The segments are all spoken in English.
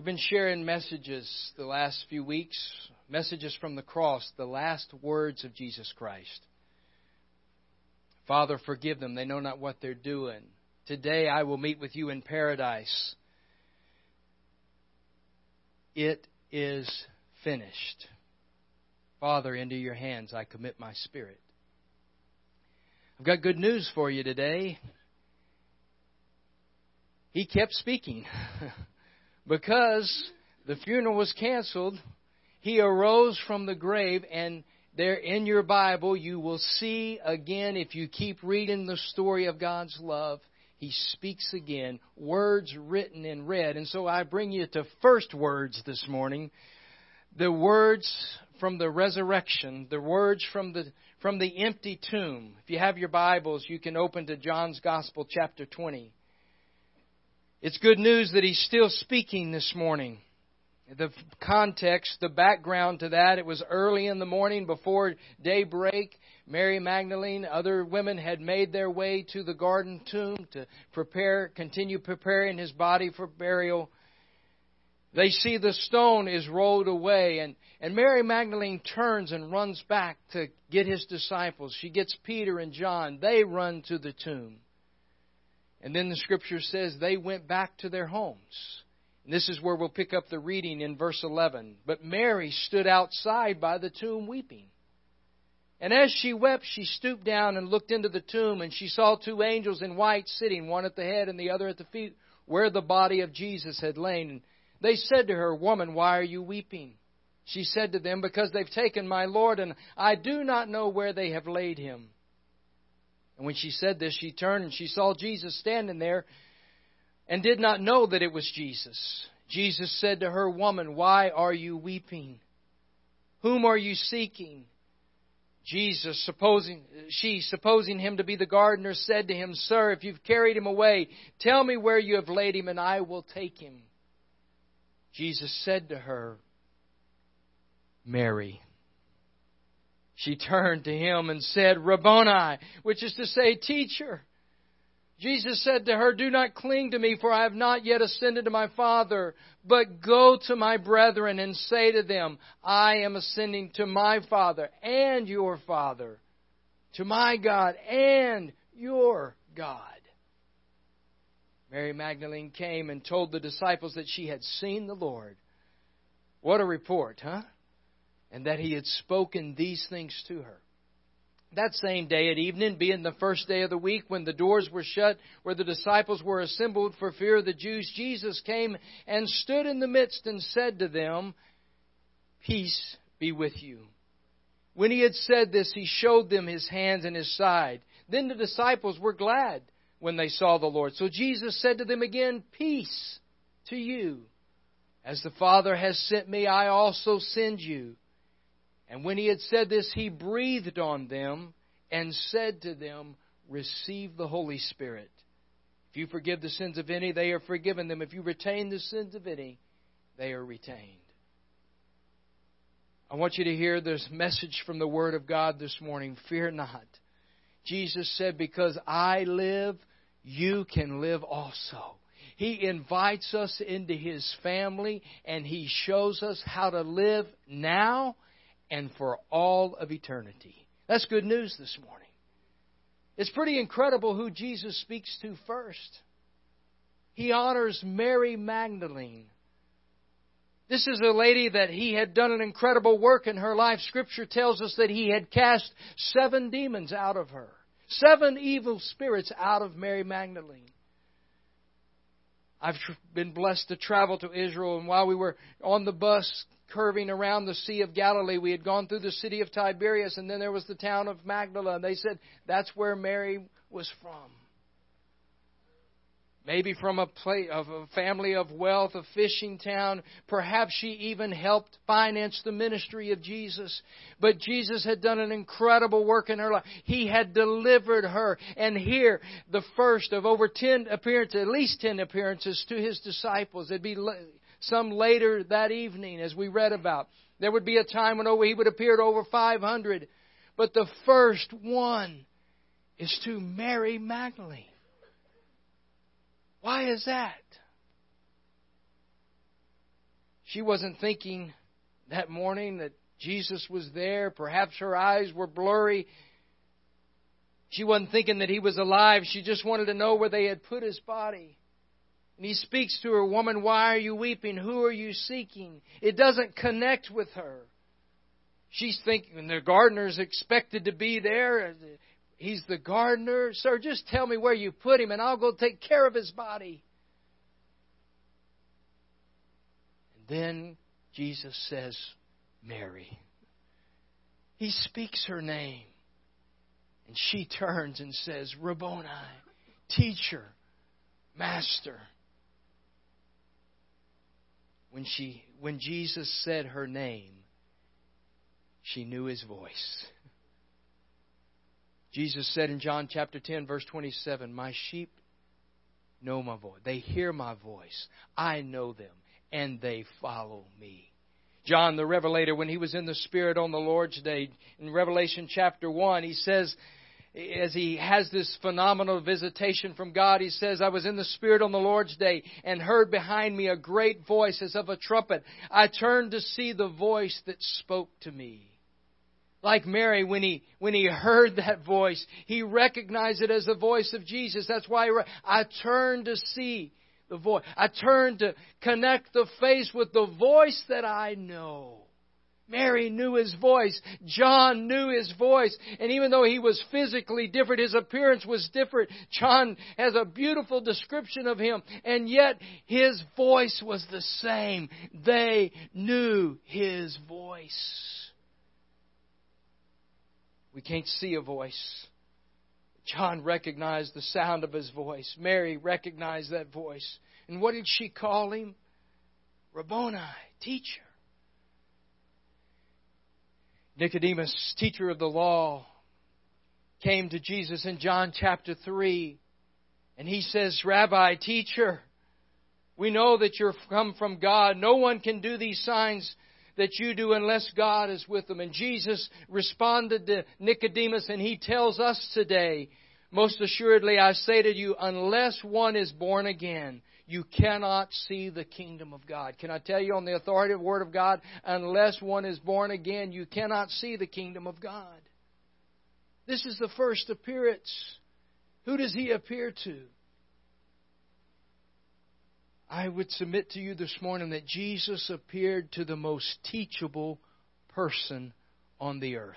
We've been sharing messages the last few weeks, messages from the cross, the last words of Jesus Christ. Father, forgive them. They know not what they're doing. Today I will meet with you in paradise. It is finished. Father, into your hands I commit my spirit. I've got good news for you today. He kept speaking. because the funeral was canceled, he arose from the grave and there in your Bible you will see again if you keep reading the story of God's love he speaks again words written in red. And so I bring you to first words this morning the words from the resurrection the words from the from the empty tomb. If you have your Bibles you can open to John's gospel chapter 20 it's good news that he's still speaking this morning. The context, the background to that, it was early in the morning before daybreak. Mary Magdalene, other women had made their way to the garden tomb to prepare, continue preparing his body for burial. They see the stone is rolled away, and, and Mary Magdalene turns and runs back to get his disciples. She gets Peter and John. They run to the tomb. And then the scripture says they went back to their homes. And this is where we'll pick up the reading in verse 11. But Mary stood outside by the tomb weeping. And as she wept, she stooped down and looked into the tomb, and she saw two angels in white sitting, one at the head and the other at the feet, where the body of Jesus had lain. And they said to her, Woman, why are you weeping? She said to them, Because they've taken my Lord, and I do not know where they have laid him. And when she said this, she turned and she saw Jesus standing there and did not know that it was Jesus. Jesus said to her, Woman, why are you weeping? Whom are you seeking? Jesus, supposing, she, supposing him to be the gardener, said to him, Sir, if you've carried him away, tell me where you have laid him, and I will take him. Jesus said to her, Mary. She turned to him and said, Rabboni, which is to say, teacher. Jesus said to her, Do not cling to me, for I have not yet ascended to my Father, but go to my brethren and say to them, I am ascending to my Father and your Father, to my God and your God. Mary Magdalene came and told the disciples that she had seen the Lord. What a report, huh? And that he had spoken these things to her. That same day at evening, being the first day of the week, when the doors were shut, where the disciples were assembled for fear of the Jews, Jesus came and stood in the midst and said to them, Peace be with you. When he had said this, he showed them his hands and his side. Then the disciples were glad when they saw the Lord. So Jesus said to them again, Peace to you. As the Father has sent me, I also send you. And when he had said this, he breathed on them and said to them, Receive the Holy Spirit. If you forgive the sins of any, they are forgiven them. If you retain the sins of any, they are retained. I want you to hear this message from the Word of God this morning. Fear not. Jesus said, Because I live, you can live also. He invites us into His family and He shows us how to live now and for all of eternity. That's good news this morning. It's pretty incredible who Jesus speaks to first. He honors Mary Magdalene. This is a lady that he had done an incredible work in her life. Scripture tells us that he had cast seven demons out of her, seven evil spirits out of Mary Magdalene. I've been blessed to travel to Israel, and while we were on the bus curving around the Sea of Galilee. We had gone through the city of Tiberias, and then there was the town of Magdala. And they said that's where Mary was from. Maybe from a, place, of a family of wealth, a fishing town. Perhaps she even helped finance the ministry of Jesus. But Jesus had done an incredible work in her life. He had delivered her. And here, the first of over ten appearances, at least ten appearances to his disciples. It'd be some later that evening, as we read about. There would be a time when he would appear to over 500. But the first one is to Mary Magdalene. Why is that? She wasn't thinking that morning that Jesus was there. Perhaps her eyes were blurry. She wasn't thinking that he was alive. She just wanted to know where they had put his body. And he speaks to her, Woman, why are you weeping? Who are you seeking? It doesn't connect with her. She's thinking the gardener's expected to be there. He's the gardener. Sir, just tell me where you put him and I'll go take care of his body. And then Jesus says, Mary. He speaks her name. And she turns and says, Rabboni, teacher, master. When, she, when Jesus said her name, she knew his voice. Jesus said in John chapter 10, verse 27, My sheep know my voice. They hear my voice. I know them, and they follow me. John the Revelator, when he was in the Spirit on the Lord's Day, in Revelation chapter 1, he says, as he has this phenomenal visitation from God, he says, I was in the Spirit on the Lord's day and heard behind me a great voice as of a trumpet. I turned to see the voice that spoke to me. Like Mary, when he, when he heard that voice, he recognized it as the voice of Jesus. That's why I turned to see the voice. I turned to connect the face with the voice that I know. Mary knew his voice. John knew his voice. And even though he was physically different, his appearance was different. John has a beautiful description of him. And yet his voice was the same. They knew his voice. We can't see a voice. John recognized the sound of his voice. Mary recognized that voice. And what did she call him? Rabboni, teacher. Nicodemus, teacher of the law, came to Jesus in John chapter 3, and he says, Rabbi, teacher, we know that you're come from God. No one can do these signs that you do unless God is with them. And Jesus responded to Nicodemus, and he tells us today, most assuredly I say to you, unless one is born again, you cannot see the kingdom of God. Can I tell you on the authority of the Word of God, unless one is born again, you cannot see the kingdom of God. This is the first appearance. Who does he appear to? I would submit to you this morning that Jesus appeared to the most teachable person on the earth.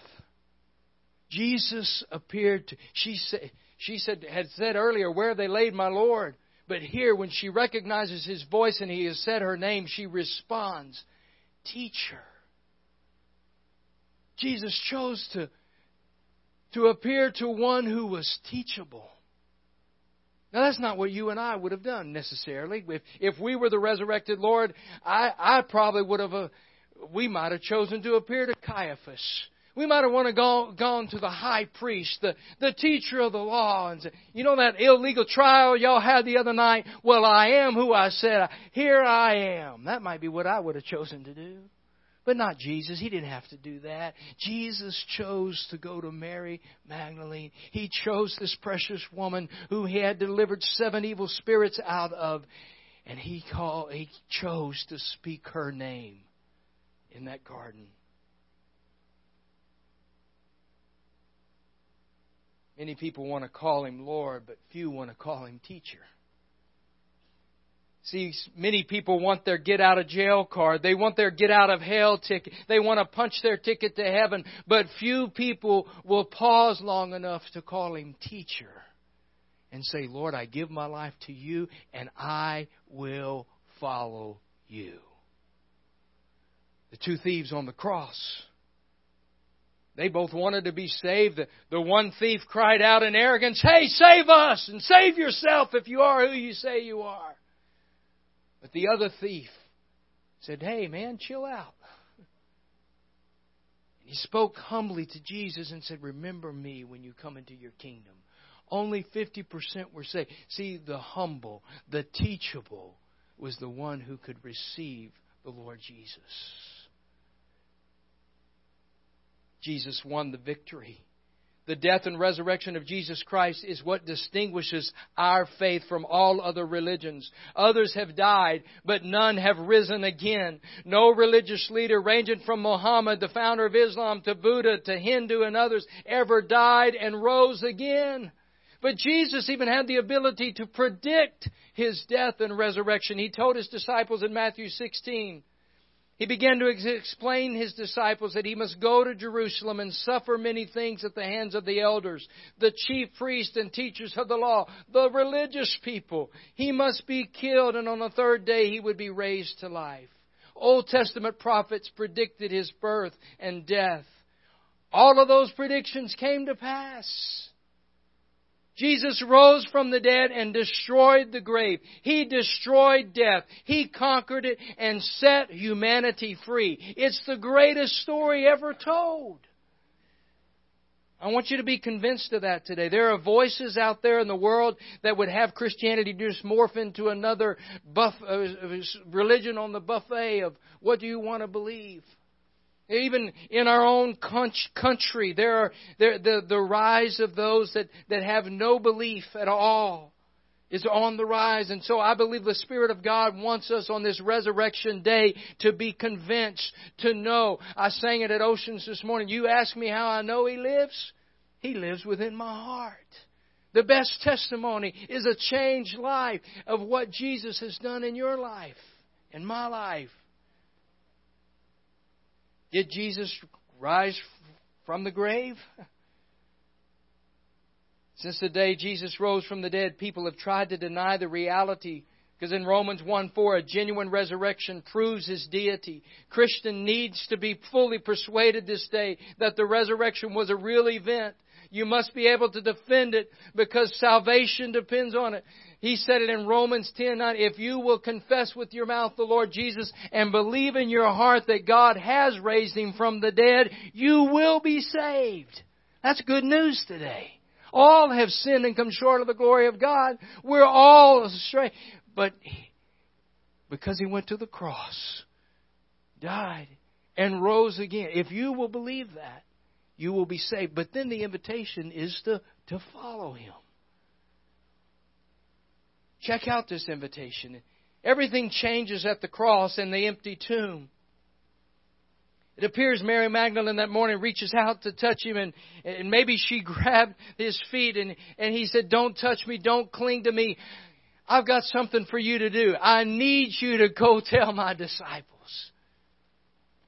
Jesus appeared to, she said, she said, had said earlier, where they laid my Lord. But here, when she recognizes his voice and he has said her name, she responds, Teacher. Jesus chose to, to appear to one who was teachable. Now, that's not what you and I would have done necessarily. If, if we were the resurrected Lord, I, I probably would have, uh, we might have chosen to appear to Caiaphas we might have want to go gone to the high priest, the, the teacher of the law, and say, you know that illegal trial y'all had the other night? Well, I am who I said. Here I am. That might be what I would have chosen to do. But not Jesus. He didn't have to do that. Jesus chose to go to Mary Magdalene. He chose this precious woman who he had delivered seven evil spirits out of. And he called, he chose to speak her name in that garden. Many people want to call him Lord, but few want to call him teacher. See, many people want their get out of jail card. They want their get out of hell ticket. They want to punch their ticket to heaven. But few people will pause long enough to call him teacher and say, Lord, I give my life to you and I will follow you. The two thieves on the cross they both wanted to be saved. The, the one thief cried out in arrogance, Hey, save us and save yourself if you are who you say you are. But the other thief said, Hey, man, chill out. And he spoke humbly to Jesus and said, Remember me when you come into your kingdom. Only 50% were saved. See, the humble, the teachable was the one who could receive the Lord Jesus. Jesus won the victory. The death and resurrection of Jesus Christ is what distinguishes our faith from all other religions. Others have died, but none have risen again. No religious leader, ranging from Muhammad, the founder of Islam, to Buddha, to Hindu, and others, ever died and rose again. But Jesus even had the ability to predict his death and resurrection. He told his disciples in Matthew 16, he began to ex- explain his disciples that he must go to Jerusalem and suffer many things at the hands of the elders, the chief priests and teachers of the law, the religious people. He must be killed, and on the third day he would be raised to life. Old Testament prophets predicted his birth and death. All of those predictions came to pass. Jesus rose from the dead and destroyed the grave. He destroyed death. He conquered it and set humanity free. It's the greatest story ever told. I want you to be convinced of that today. There are voices out there in the world that would have Christianity just morph into another buff, uh, religion on the buffet of what do you want to believe. Even in our own country, there are there, the, the rise of those that, that have no belief at all is on the rise. And so I believe the Spirit of God wants us on this resurrection day to be convinced, to know. I sang it at Oceans this morning. You ask me how I know He lives? He lives within my heart. The best testimony is a changed life of what Jesus has done in your life, in my life. Did Jesus rise from the grave? Since the day Jesus rose from the dead, people have tried to deny the reality. Because in Romans 1 4, a genuine resurrection proves his deity. Christian needs to be fully persuaded this day that the resurrection was a real event. You must be able to defend it because salvation depends on it. He said it in Romans 10 9. If you will confess with your mouth the Lord Jesus and believe in your heart that God has raised him from the dead, you will be saved. That's good news today. All have sinned and come short of the glory of God. We're all astray. But because he went to the cross, died, and rose again, if you will believe that, you will be saved. But then the invitation is to, to follow him. Check out this invitation. Everything changes at the cross and the empty tomb. It appears Mary Magdalene that morning reaches out to touch him, and, and maybe she grabbed his feet, and, and he said, Don't touch me, don't cling to me. I've got something for you to do. I need you to go tell my disciples.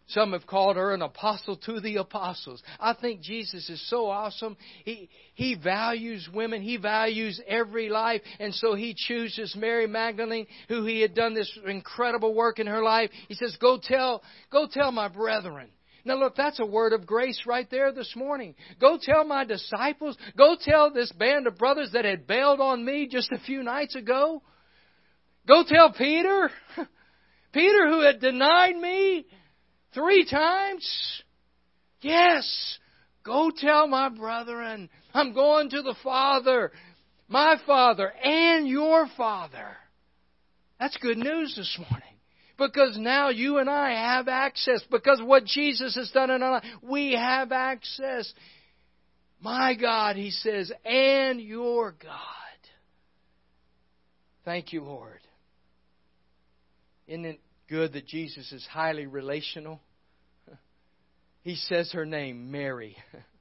Some have called her an apostle to the apostles. I think Jesus is so awesome. He, he values women. He values every life. And so he chooses Mary Magdalene, who he had done this incredible work in her life. He says, go tell, go tell my brethren. Now look, that's a word of grace right there this morning. Go tell my disciples. Go tell this band of brothers that had bailed on me just a few nights ago. Go tell Peter. Peter who had denied me. Three times? Yes. Go tell my brethren, I'm going to the Father, my Father, and your Father. That's good news this morning. Because now you and I have access. Because what Jesus has done in our life, we have access. My God, He says, and your God. Thank you, Lord. Isn't it good that Jesus is highly relational? He says her name, Mary.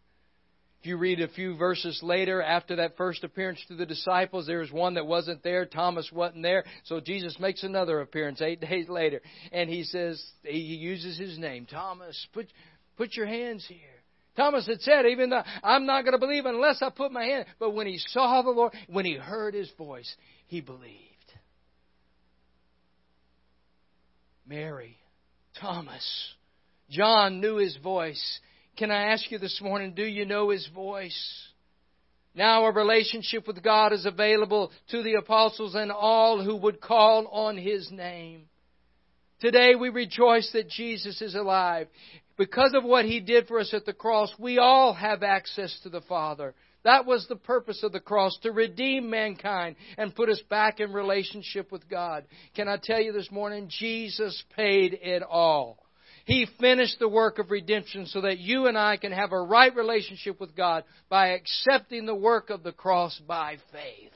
If you read a few verses later, after that first appearance to the disciples, there was one that wasn't there. Thomas wasn't there. So Jesus makes another appearance eight days later. And he says, he uses his name, Thomas, put, put your hands here. Thomas had said, even though I'm not going to believe unless I put my hand. But when he saw the Lord, when he heard his voice, he believed. Mary, Thomas, John knew his voice. Can I ask you this morning, do you know his voice? Now a relationship with God is available to the apostles and all who would call on his name. Today we rejoice that Jesus is alive. Because of what he did for us at the cross, we all have access to the Father. That was the purpose of the cross, to redeem mankind and put us back in relationship with God. Can I tell you this morning, Jesus paid it all. He finished the work of redemption so that you and I can have a right relationship with God by accepting the work of the cross by faith.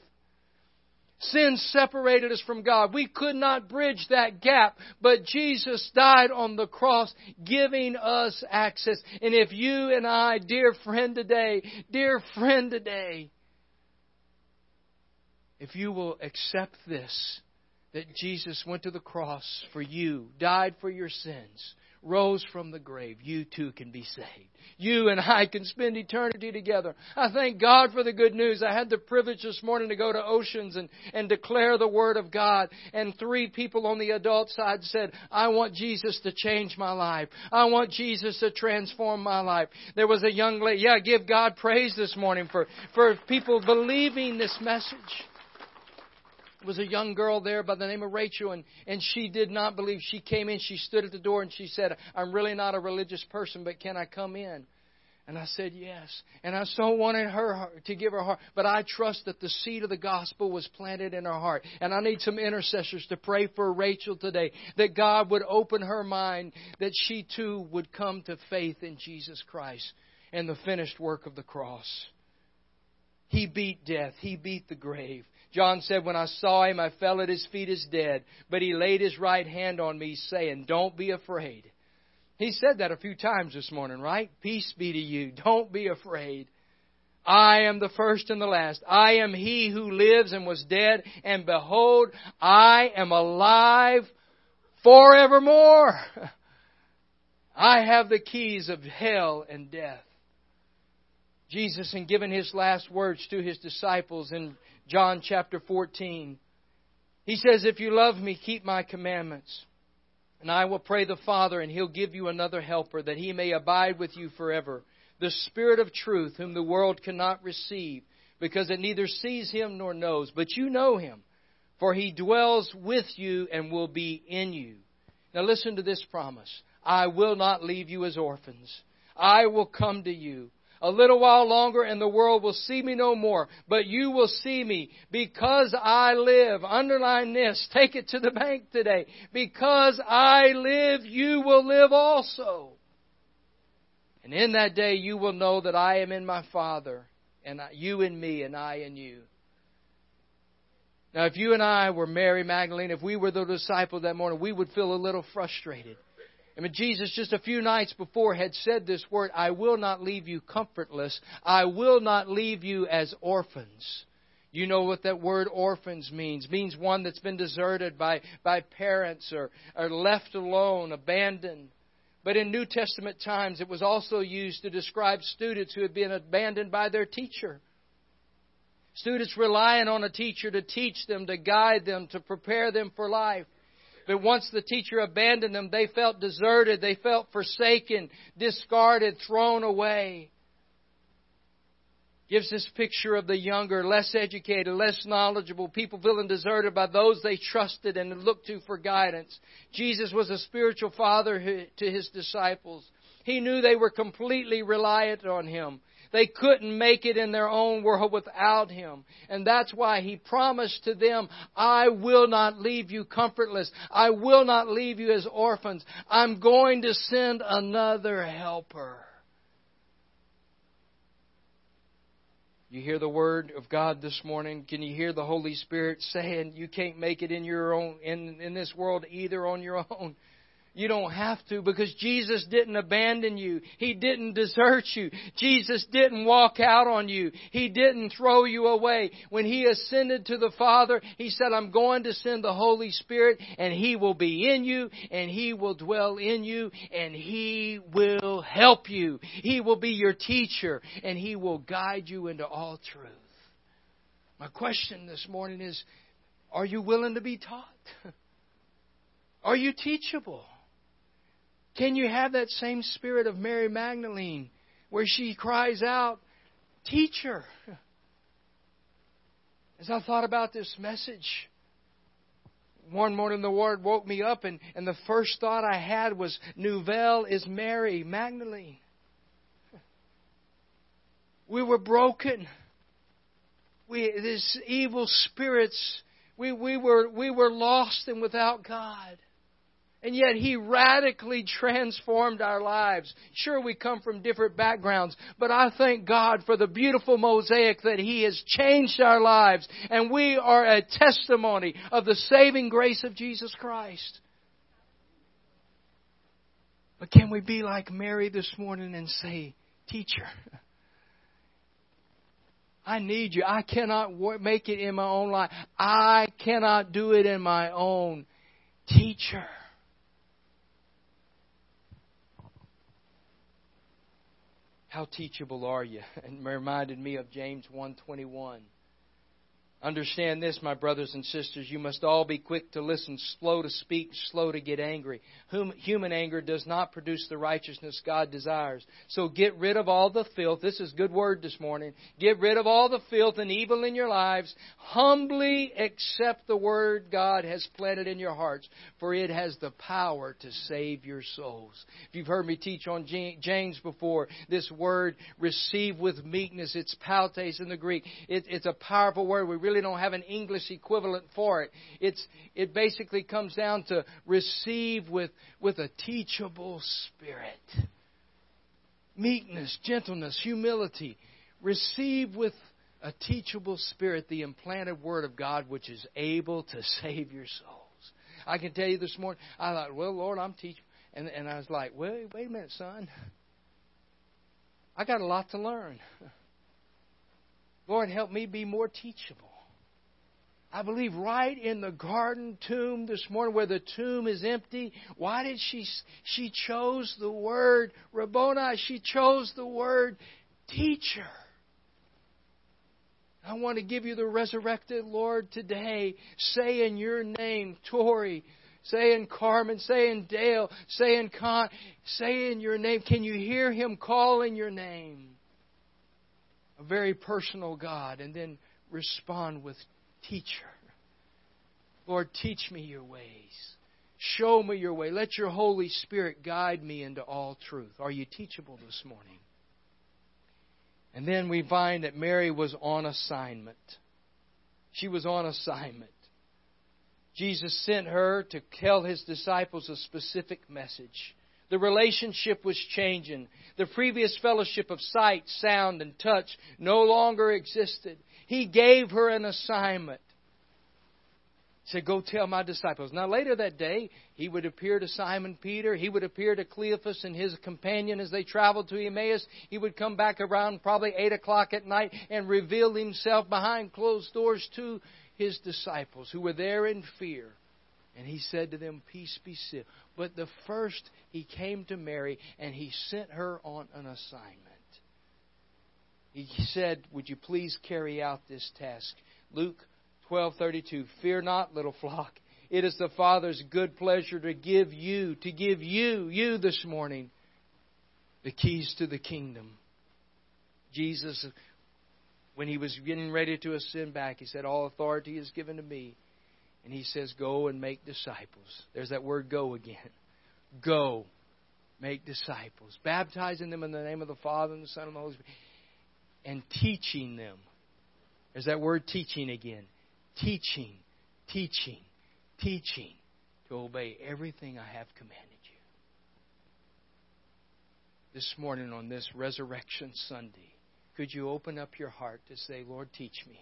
Sin separated us from God. We could not bridge that gap, but Jesus died on the cross, giving us access. And if you and I, dear friend today, dear friend today, if you will accept this, that Jesus went to the cross for you, died for your sins, rose from the grave, you too can be saved. You and I can spend eternity together. I thank God for the good news. I had the privilege this morning to go to Oceans and, and declare the Word of God. And three people on the adult side said, I want Jesus to change my life. I want Jesus to transform my life. There was a young lady, yeah, give God praise this morning for, for people believing this message was a young girl there by the name of Rachel, and, and she did not believe. She came in, she stood at the door, and she said, I'm really not a religious person, but can I come in? And I said yes. And I so wanted her to give her heart. But I trust that the seed of the gospel was planted in her heart. And I need some intercessors to pray for Rachel today. That God would open her mind. That she too would come to faith in Jesus Christ and the finished work of the cross. He beat death. He beat the grave. John said, When I saw him, I fell at his feet as dead. But he laid his right hand on me, saying, Don't be afraid. He said that a few times this morning, right? Peace be to you. Don't be afraid. I am the first and the last. I am he who lives and was dead, and behold, I am alive forevermore. I have the keys of hell and death. Jesus, in giving his last words to his disciples in John chapter 14. He says, If you love me, keep my commandments. And I will pray the Father, and he'll give you another helper, that he may abide with you forever. The Spirit of truth, whom the world cannot receive, because it neither sees him nor knows. But you know him, for he dwells with you and will be in you. Now listen to this promise I will not leave you as orphans, I will come to you. A little while longer and the world will see me no more, but you will see me because I live. Underline this. Take it to the bank today. Because I live, you will live also. And in that day you will know that I am in my Father, and you in me, and I in you. Now, if you and I were Mary Magdalene, if we were the disciple that morning, we would feel a little frustrated. I mean, Jesus just a few nights before had said this word, I will not leave you comfortless. I will not leave you as orphans. You know what that word orphans means. It means one that's been deserted by, by parents or, or left alone, abandoned. But in New Testament times, it was also used to describe students who had been abandoned by their teacher. Students relying on a teacher to teach them, to guide them, to prepare them for life. But once the teacher abandoned them, they felt deserted, they felt forsaken, discarded, thrown away. Gives this picture of the younger, less educated, less knowledgeable people feeling deserted by those they trusted and looked to for guidance. Jesus was a spiritual father to his disciples. He knew they were completely reliant on him. They couldn't make it in their own world without Him. And that's why He promised to them, I will not leave you comfortless. I will not leave you as orphans. I'm going to send another helper. You hear the word of God this morning? Can you hear the Holy Spirit saying you can't make it in your own in, in this world either on your own? You don't have to because Jesus didn't abandon you. He didn't desert you. Jesus didn't walk out on you. He didn't throw you away. When He ascended to the Father, He said, I'm going to send the Holy Spirit and He will be in you and He will dwell in you and He will help you. He will be your teacher and He will guide you into all truth. My question this morning is, are you willing to be taught? Are you teachable? Can you have that same spirit of Mary Magdalene where she cries out, Teacher? As I thought about this message, one morning the Lord woke me up, and, and the first thought I had was, Nouvelle is Mary Magdalene. We were broken. We, these evil spirits, we, we, were, we were lost and without God. And yet He radically transformed our lives. Sure, we come from different backgrounds, but I thank God for the beautiful mosaic that He has changed our lives, and we are a testimony of the saving grace of Jesus Christ. But can we be like Mary this morning and say, Teacher, I need you. I cannot make it in my own life. I cannot do it in my own. Teacher. How teachable are you? And reminded me of James 121. Understand this, my brothers and sisters. You must all be quick to listen, slow to speak, slow to get angry. Human anger does not produce the righteousness God desires. So get rid of all the filth. This is good word this morning. Get rid of all the filth and evil in your lives. Humbly accept the word God has planted in your hearts, for it has the power to save your souls. If you've heard me teach on James before, this word receive with meekness, it's prautes in the Greek. It, it's a powerful word. We really don't have an English equivalent for it. It's, it basically comes down to receive with, with a teachable spirit. Meekness, gentleness, humility. Receive with a teachable spirit the implanted word of God which is able to save your souls. I can tell you this morning, I thought, well, Lord, I'm teaching. And, and I was like, wait, wait a minute, son. I got a lot to learn. Lord, help me be more teachable. I believe right in the garden tomb this morning where the tomb is empty. Why did she she chose the word Rabboni? She chose the word teacher. I want to give you the resurrected Lord today. Say in your name, Tori. Say in Carmen. Say in Dale. Say in Con. Say in your name. Can you hear him calling your name? A very personal God. And then respond with teacher. Lord, teach me your ways. Show me your way. Let your Holy Spirit guide me into all truth. Are you teachable this morning? And then we find that Mary was on assignment. She was on assignment. Jesus sent her to tell his disciples a specific message. The relationship was changing. The previous fellowship of sight, sound, and touch no longer existed. He gave her an assignment. He said, Go tell my disciples. Now, later that day, he would appear to Simon Peter. He would appear to Cleophas and his companion as they traveled to Emmaus. He would come back around probably 8 o'clock at night and reveal himself behind closed doors to his disciples who were there in fear. And he said to them, Peace be still. But the first, he came to Mary and he sent her on an assignment. He said, Would you please carry out this task? Luke 12:32 Fear not, little flock. It is the Father's good pleasure to give you, to give you, you this morning, the keys to the kingdom. Jesus, when he was getting ready to ascend back, he said, All authority is given to me. And he says, Go and make disciples. There's that word go again. Go, make disciples, baptizing them in the name of the Father and the Son and the Holy Spirit and teaching them. There's that word teaching again. Teaching, teaching, teaching to obey everything I have commanded you. This morning on this Resurrection Sunday, could you open up your heart to say, Lord, teach me?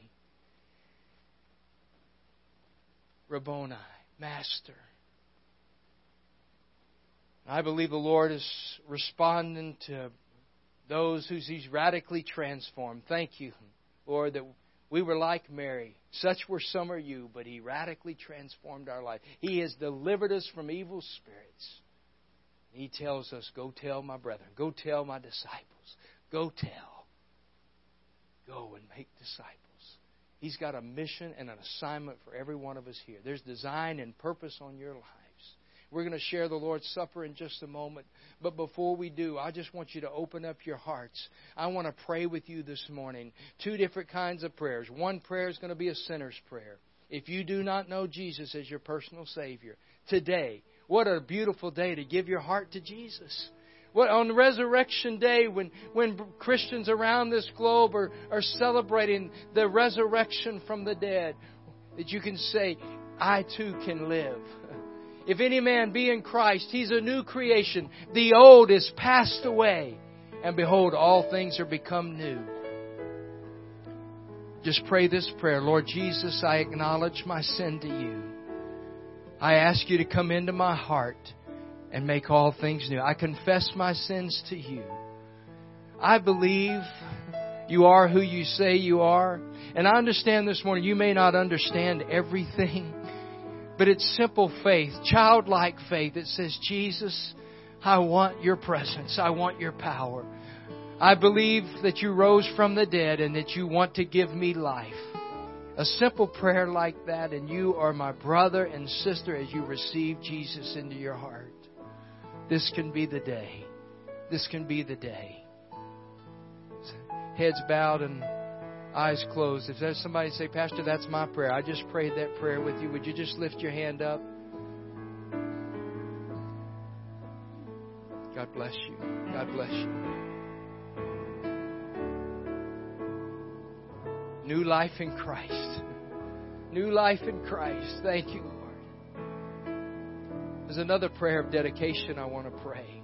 Rabboni, Master. I believe the Lord is responding to those who He's radically transformed. Thank you, Lord, that we were like Mary. Such were some of you, but He radically transformed our life. He has delivered us from evil spirits. He tells us, Go tell my brethren, go tell my disciples, go tell, go and make disciples. He's got a mission and an assignment for every one of us here. There's design and purpose on your life. We're going to share the Lord's Supper in just a moment. But before we do, I just want you to open up your hearts. I want to pray with you this morning. Two different kinds of prayers. One prayer is going to be a sinner's prayer. If you do not know Jesus as your personal Savior, today, what a beautiful day to give your heart to Jesus. What, on Resurrection Day, when, when Christians around this globe are, are celebrating the resurrection from the dead, that you can say, I too can live. If any man be in Christ, he's a new creation. The old is passed away, and behold, all things are become new. Just pray this prayer Lord Jesus, I acknowledge my sin to you. I ask you to come into my heart and make all things new. I confess my sins to you. I believe you are who you say you are. And I understand this morning you may not understand everything, but it's simple faith, childlike faith that says, Jesus, I want your presence. I want your power. I believe that you rose from the dead and that you want to give me life. A simple prayer like that, and you are my brother and sister as you receive Jesus into your heart. This can be the day. This can be the day. Heads bowed and eyes closed. If there's somebody say, Pastor, that's my prayer. I just prayed that prayer with you. Would you just lift your hand up? God bless you. God bless you. New life in Christ. New life in Christ. Thank you, Lord. There's another prayer of dedication I want to pray.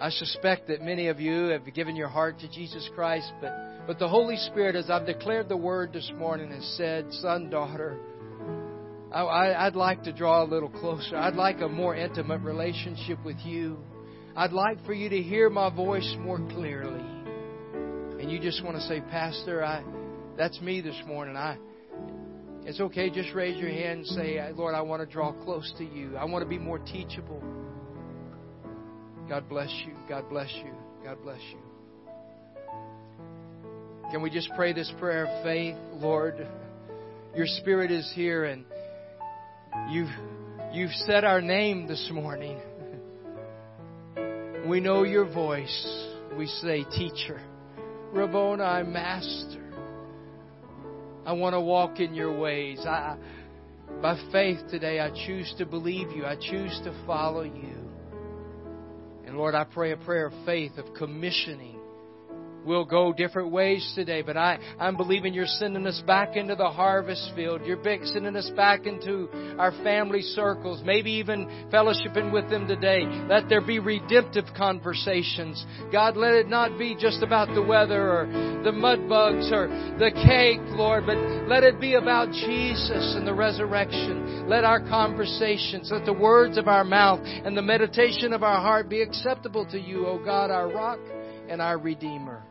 I suspect that many of you have given your heart to Jesus Christ, but, but the Holy Spirit, as I've declared the word this morning, has said, Son, daughter, I, I'd like to draw a little closer. I'd like a more intimate relationship with you. I'd like for you to hear my voice more clearly. And you just want to say, Pastor, I, that's me this morning. I, it's okay. Just raise your hand and say, Lord, I want to draw close to you. I want to be more teachable. God bless you. God bless you. God bless you. Can we just pray this prayer of faith? Lord, your spirit is here and you've, you've said our name this morning. We know your voice. We say, Teacher, Rabboni, Master. I want to walk in your ways. I, by faith today, I choose to believe you. I choose to follow you. And Lord, I pray a prayer of faith, of commissioning We'll go different ways today, but I, I'm believing you're sending us back into the harvest field. You're sending us back into our family circles, maybe even fellowshipping with them today. Let there be redemptive conversations. God, let it not be just about the weather or the mud bugs or the cake, Lord, but let it be about Jesus and the resurrection. Let our conversations, let the words of our mouth and the meditation of our heart be acceptable to you, O God, our rock and our Redeemer.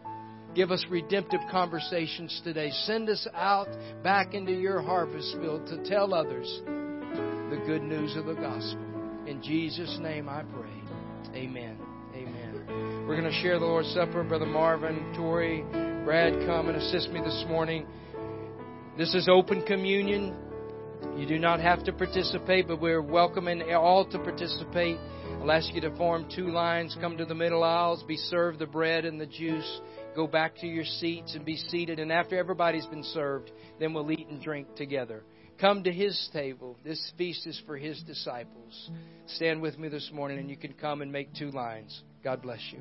Give us redemptive conversations today. Send us out back into your harvest field to tell others the good news of the gospel. In Jesus' name I pray. Amen. Amen. We're going to share the Lord's Supper. Brother Marvin, Tori, Brad, come and assist me this morning. This is open communion. You do not have to participate, but we're welcoming all to participate. I'll ask you to form two lines, come to the middle aisles, be served the bread and the juice go back to your seats and be seated. And after everybody's been served, then we'll eat and drink together. Come to his table. This feast is for his disciples. Stand with me this morning, and you can come and make two lines. God bless you.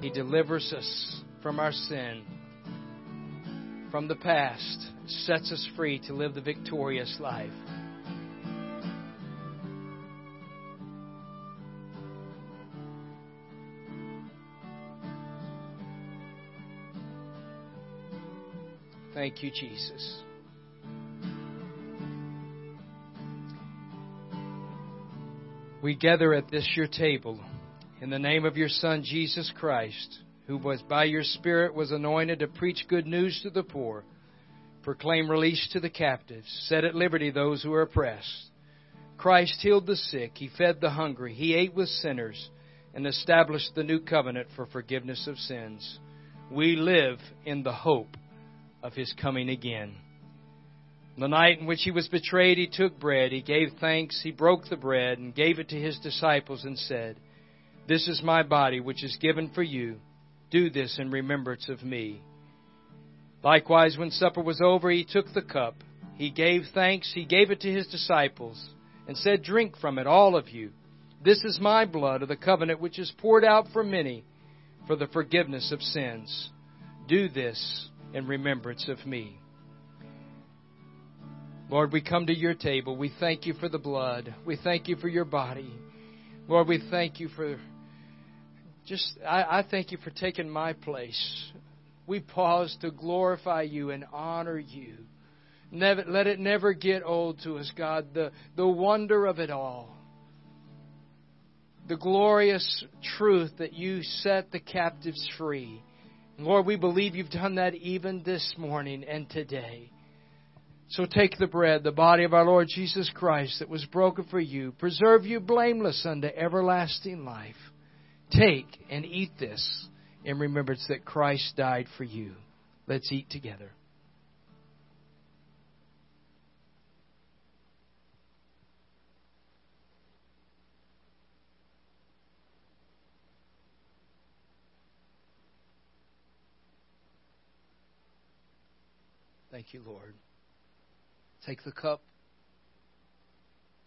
He delivers us from our sin, from the past, sets us free to live the victorious life. Thank you, Jesus. We gather at this your table in the name of your Son, Jesus Christ, who was by your Spirit was anointed to preach good news to the poor, proclaim release to the captives, set at liberty those who are oppressed. Christ healed the sick, he fed the hungry, he ate with sinners, and established the new covenant for forgiveness of sins. We live in the hope of his coming again. The night in which he was betrayed, he took bread. He gave thanks. He broke the bread and gave it to his disciples and said, This is my body, which is given for you. Do this in remembrance of me. Likewise, when supper was over, he took the cup. He gave thanks. He gave it to his disciples and said, Drink from it, all of you. This is my blood of the covenant, which is poured out for many for the forgiveness of sins. Do this in remembrance of me. Lord, we come to your table. We thank you for the blood. We thank you for your body. Lord, we thank you for just, I, I thank you for taking my place. We pause to glorify you and honor you. Never, let it never get old to us, God, the, the wonder of it all. The glorious truth that you set the captives free. Lord, we believe you've done that even this morning and today. So take the bread, the body of our Lord Jesus Christ that was broken for you. Preserve you blameless unto everlasting life. Take and eat this in remembrance that Christ died for you. Let's eat together. Thank you, Lord. Take the cup.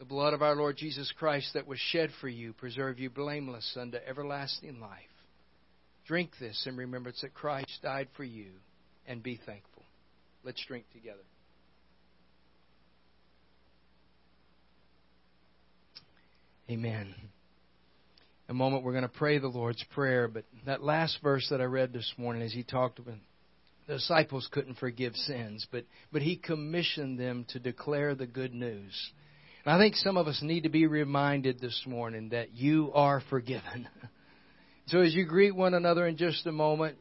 The blood of our Lord Jesus Christ that was shed for you, preserve you blameless unto everlasting life. Drink this in remembrance that Christ died for you, and be thankful. Let's drink together. Amen. In a moment, we're going to pray the Lord's Prayer, but that last verse that I read this morning, as he talked about the disciples couldn't forgive sins, but, but he commissioned them to declare the good news. And I think some of us need to be reminded this morning that you are forgiven. so as you greet one another in just a moment,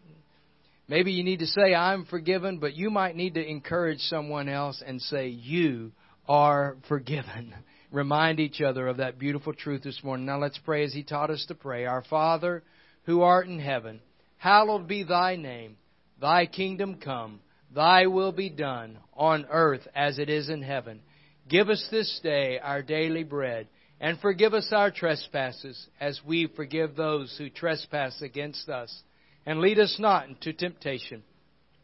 maybe you need to say, I'm forgiven, but you might need to encourage someone else and say, You are forgiven. Remind each other of that beautiful truth this morning. Now let's pray as he taught us to pray. Our Father, who art in heaven, hallowed be thy name. Thy kingdom come, thy will be done on earth as it is in heaven. Give us this day our daily bread, and forgive us our trespasses as we forgive those who trespass against us. And lead us not into temptation,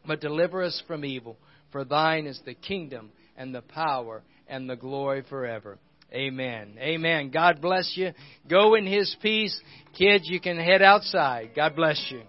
but deliver us from evil. For thine is the kingdom and the power and the glory forever. Amen. Amen. God bless you. Go in His peace. Kids, you can head outside. God bless you.